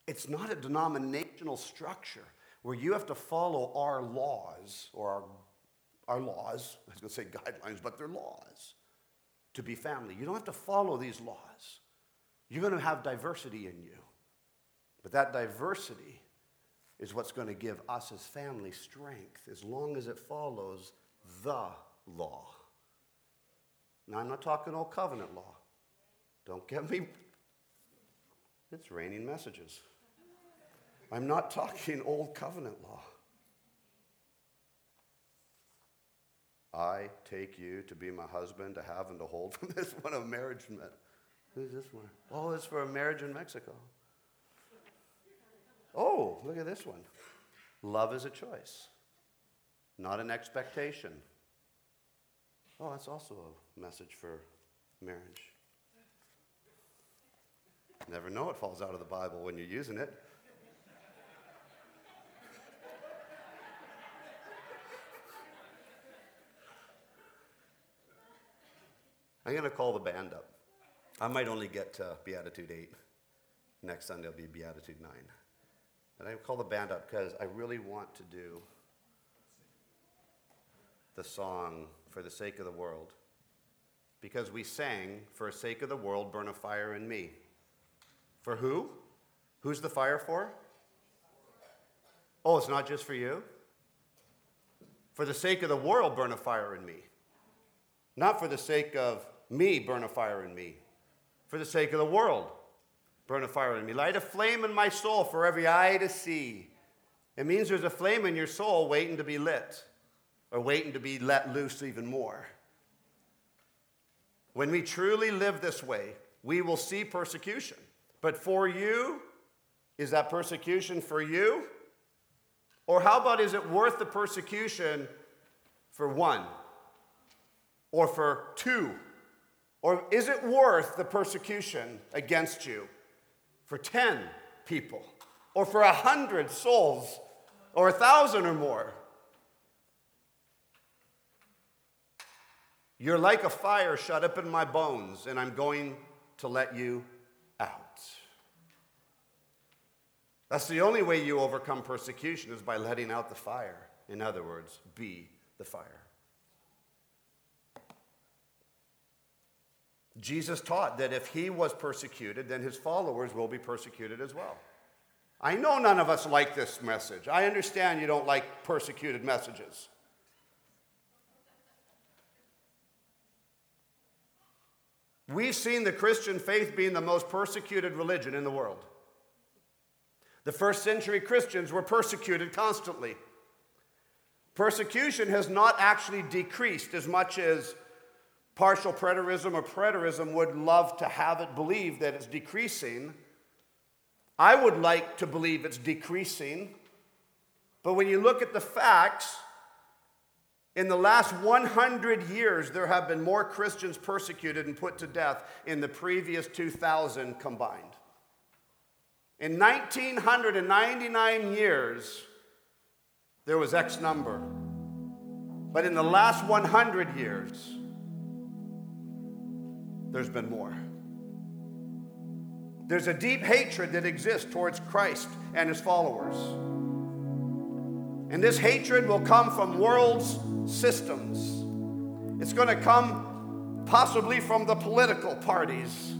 It's not a denominational structure where you have to follow our laws or our, our laws, I was going to say guidelines, but they're laws to be family. You don't have to follow these laws. You're going to have diversity in you. But that diversity is what's going to give us as family strength as long as it follows the law. Now, I'm not talking old covenant law. Don't get me. It's raining messages. I'm not talking old covenant law. I take you to be my husband, to have and to hold from [laughs] this one of marriage. Who's this one? Oh, it's for a marriage in Mexico. Oh, look at this one. Love is a choice, not an expectation. Oh, that's also a message for marriage. Never know it falls out of the Bible when you're using it. I'm going to call the band up. I might only get to Beatitude 8. Next Sunday will be Beatitude 9. And I call the band up because I really want to do the song for the sake of the world. Because we sang, for the sake of the world, burn a fire in me. For who? Who's the fire for? Oh, it's not just for you? For the sake of the world, burn a fire in me. Not for the sake of me, burn a fire in me. For the sake of the world, burn a fire in me. Light a flame in my soul for every eye to see. It means there's a flame in your soul waiting to be lit or waiting to be let loose even more. When we truly live this way, we will see persecution. But for you, is that persecution for you? Or how about is it worth the persecution for one? Or for two? Or is it worth the persecution against you for 10 people? Or for a hundred souls? Or a thousand or more? You're like a fire shut up in my bones, and I'm going to let you out. That's the only way you overcome persecution is by letting out the fire. In other words, be the fire. Jesus taught that if he was persecuted, then his followers will be persecuted as well. I know none of us like this message. I understand you don't like persecuted messages. We've seen the Christian faith being the most persecuted religion in the world. The first century Christians were persecuted constantly. Persecution has not actually decreased as much as partial preterism or preterism would love to have it believe that it's decreasing. I would like to believe it's decreasing. But when you look at the facts, in the last 100 years, there have been more Christians persecuted and put to death in the previous 2,000 combined. In 1999 years, there was X number. But in the last 100 years, there's been more. There's a deep hatred that exists towards Christ and his followers. And this hatred will come from world's systems. It's going to come possibly from the political parties.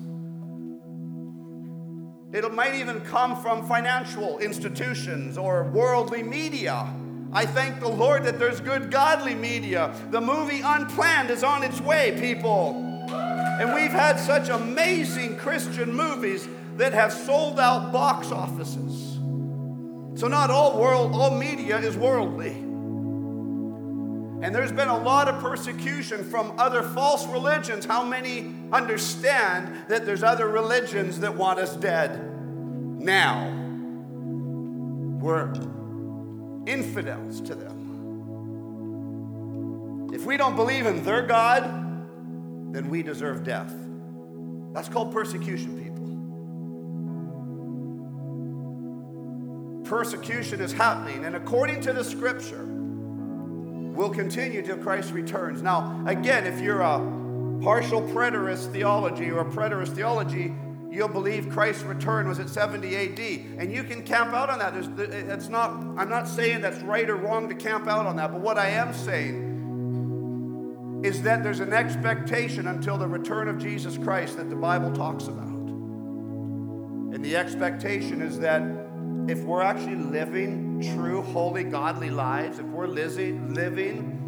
It might even come from financial institutions or worldly media. I thank the Lord that there's good godly media. The movie Unplanned is on its way, people. And we've had such amazing Christian movies that have sold out box offices. So not all world all media is worldly. And there's been a lot of persecution from other false religions. How many understand that there's other religions that want us dead? Now, we're infidels to them. If we don't believe in their God, then we deserve death. That's called persecution, people. Persecution is happening, and according to the scripture, will continue till Christ returns. Now, again, if you're a partial preterist theology or a preterist theology, you'll believe Christ's return was at 70 AD. And you can camp out on that. it's not, I'm not saying that's right or wrong to camp out on that, but what I am saying is that there's an expectation until the return of Jesus Christ that the Bible talks about. And the expectation is that if we're actually living true, holy, godly lives, if we're living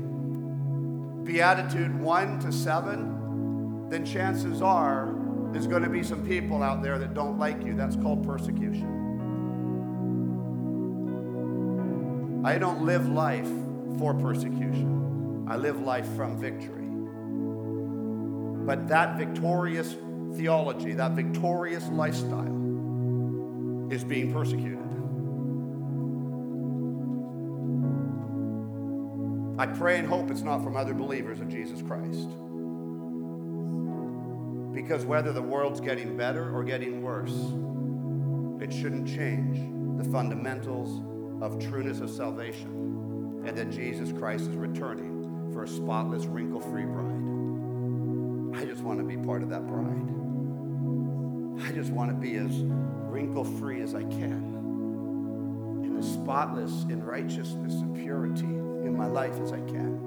Beatitude 1 to 7, then chances are there's going to be some people out there that don't like you. That's called persecution. I don't live life for persecution, I live life from victory. But that victorious theology, that victorious lifestyle, is being persecuted. I pray and hope it's not from other believers of Jesus Christ. Because whether the world's getting better or getting worse, it shouldn't change the fundamentals of trueness of salvation and that Jesus Christ is returning for a spotless, wrinkle free bride. I just want to be part of that bride. I just want to be as wrinkle free as I can, and as spotless in righteousness and purity in my life as I can.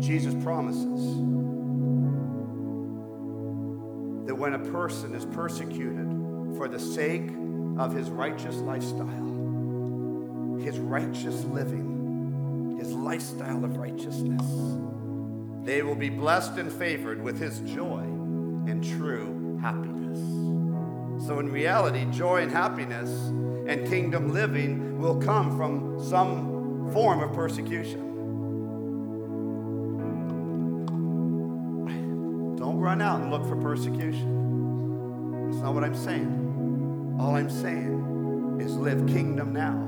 Jesus promises that when a person is persecuted for the sake of his righteous lifestyle, his righteous living, his lifestyle of righteousness. They will be blessed and favored with his joy and true happiness. So, in reality, joy and happiness and kingdom living will come from some form of persecution. Don't run out and look for persecution. That's not what I'm saying. All I'm saying is live kingdom now.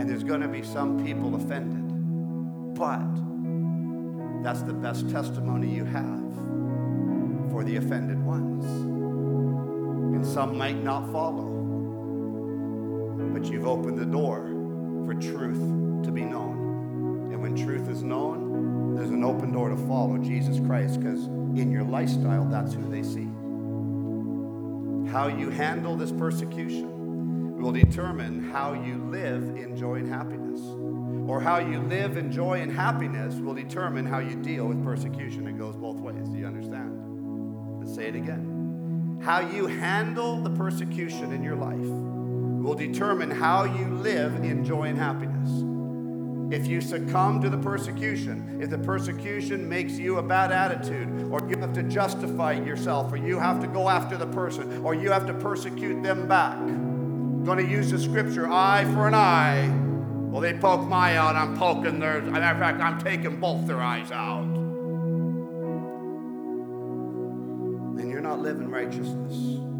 And there's going to be some people offended. But that's the best testimony you have for the offended ones. And some might not follow. But you've opened the door for truth to be known. And when truth is known, there's an open door to follow Jesus Christ because in your lifestyle, that's who they see. How you handle this persecution will determine how you live in joy and happiness. Or how you live in joy and happiness will determine how you deal with persecution. It goes both ways. Do you understand? Let's say it again. How you handle the persecution in your life will determine how you live in joy and happiness if you succumb to the persecution, if the persecution makes you a bad attitude, or you have to justify yourself, or you have to go after the person, or you have to persecute them back. I'm going to use the scripture eye for an eye. Well, they poke my out, I'm poking theirs. Matter of fact, I'm taking both their eyes out. Then you're not living righteousness.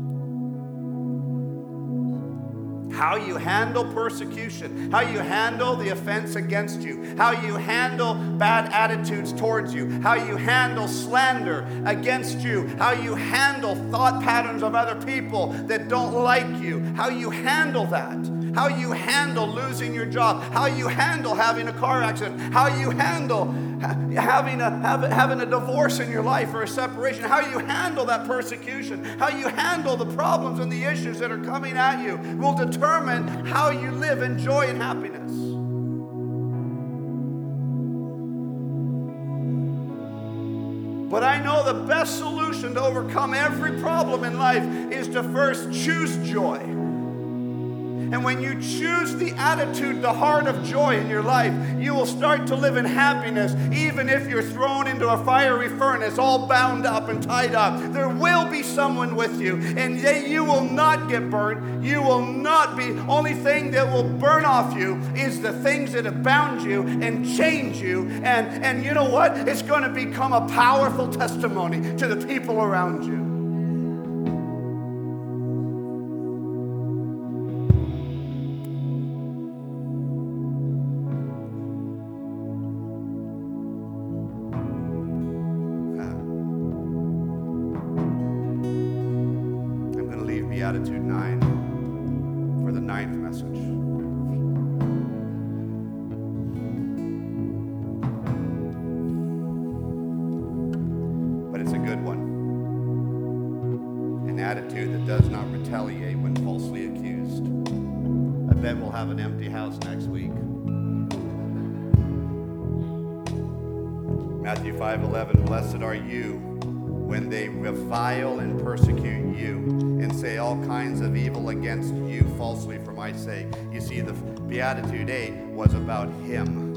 How you handle persecution, how you handle the offense against you, how you handle bad attitudes towards you, how you handle slander against you, how you handle thought patterns of other people that don't like you, how you handle that, how you handle losing your job, how you handle having a car accident, how you handle [laughs] having a, having a divorce in your life or a separation, how you handle that persecution, how you handle the problems and the issues that are coming at you will determine how you live in joy and happiness. But I know the best solution to overcome every problem in life is to first choose joy. And when you choose the attitude, the heart of joy in your life, you will start to live in happiness, even if you're thrown into a fiery furnace, all bound up and tied up. There will be someone with you, and they, you will not get burnt. You will not be. Only thing that will burn off you is the things that have bound you and change you. And, and you know what? It's going to become a powerful testimony to the people around you. Beatitude 8 was about Him.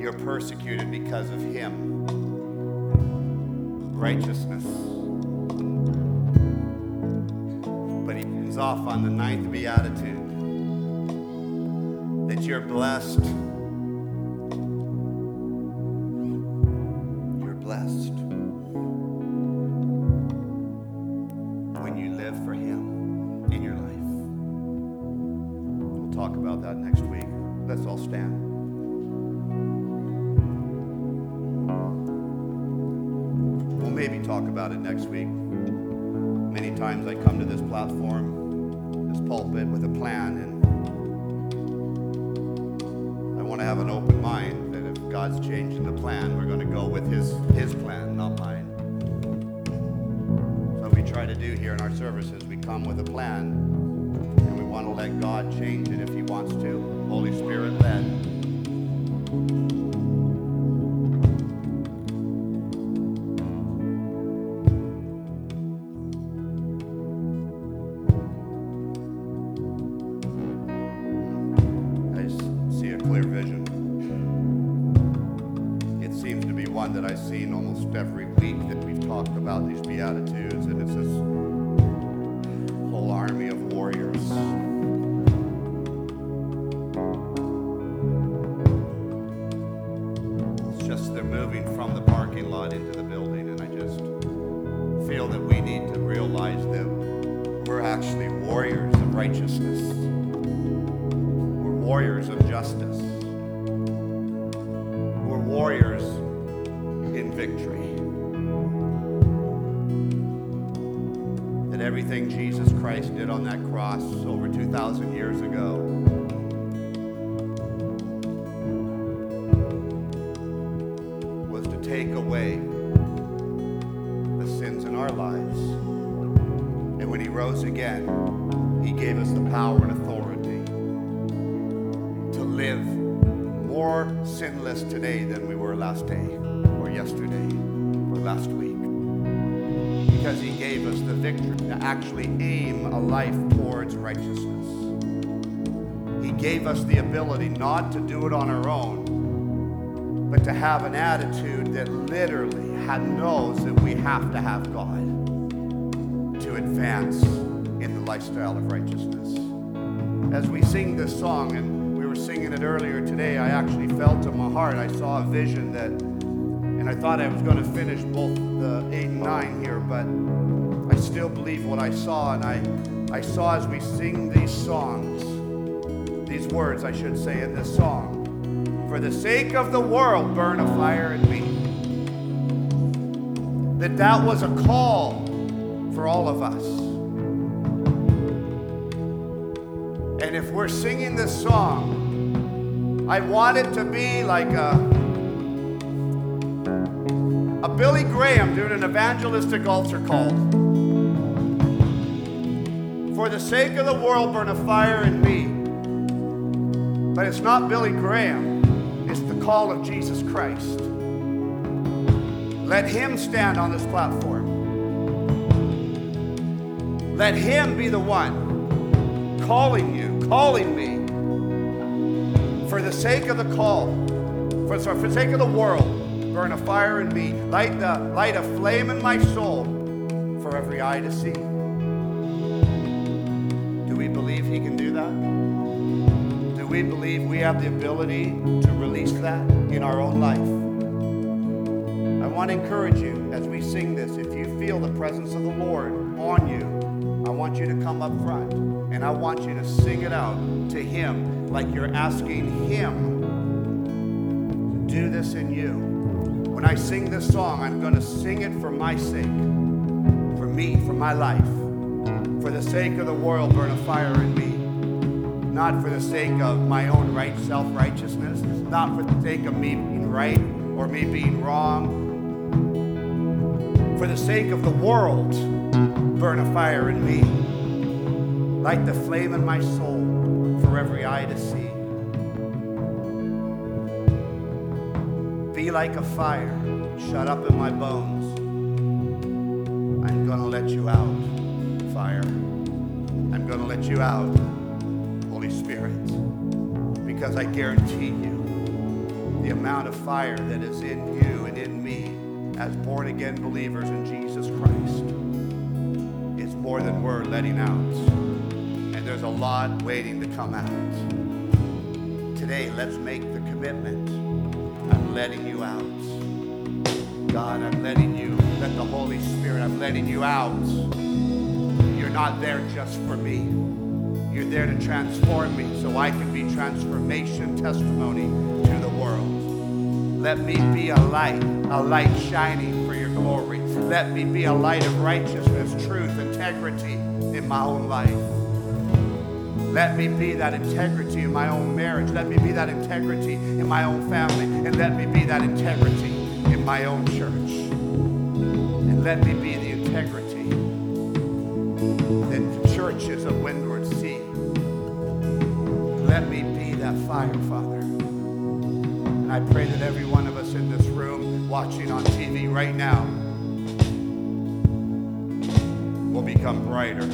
You're persecuted because of Him. Righteousness. But He ends off on the ninth Beatitude that you're blessed. Sinless today than we were last day or yesterday or last week. Because he gave us the victory to actually aim a life towards righteousness. He gave us the ability not to do it on our own, but to have an attitude that literally knows that we have to have God to advance in the lifestyle of righteousness. As we sing this song, and were singing it earlier today, I actually felt in my heart, I saw a vision that, and I thought I was going to finish both the 8 and 9 here, but I still believe what I saw. And I, I saw as we sing these songs, these words, I should say, in this song For the sake of the world, burn a fire in me. That that was a call for all of us. And if we're singing this song, I want it to be like a, a Billy Graham doing an evangelistic altar call. For the sake of the world, burn a fire in me. But it's not Billy Graham, it's the call of Jesus Christ. Let Him stand on this platform. Let Him be the one calling you, calling me for the sake of the call, for, for the sake of the world, burn a fire in me, light, the, light a flame in my soul for every eye to see. Do we believe He can do that? Do we believe we have the ability to release that in our own life? I want to encourage you as we sing this, if you feel the presence of the Lord on you, I want you to come up front and I want you to sing it out to Him like you're asking Him to do this in you. When I sing this song, I'm going to sing it for my sake, for me, for my life, for the sake of the world, burn a fire in me. Not for the sake of my own right self righteousness, not for the sake of me being right or me being wrong. For the sake of the world, burn a fire in me. Light the flame in my soul for every eye to see. Be like a fire shut up in my bones. I'm going to let you out, fire. I'm going to let you out, Holy Spirit, because I guarantee you the amount of fire that is in you and in me as born again believers in Jesus Christ is more than we're letting out there's a lot waiting to come out. Today, let's make the commitment. I'm letting you out. God, I'm letting you, let the Holy Spirit, I'm letting you out. You're not there just for me. You're there to transform me so I can be transformation testimony to the world. Let me be a light, a light shining for your glory. Let me be a light of righteousness, truth, integrity in my own life. Let me be that integrity in my own marriage. Let me be that integrity in my own family. And let me be that integrity in my own church. And let me be the integrity that the churches of Windward see. Let me be that fire, Father. And I pray that every one of us in this room, watching on TV right now, will become brighter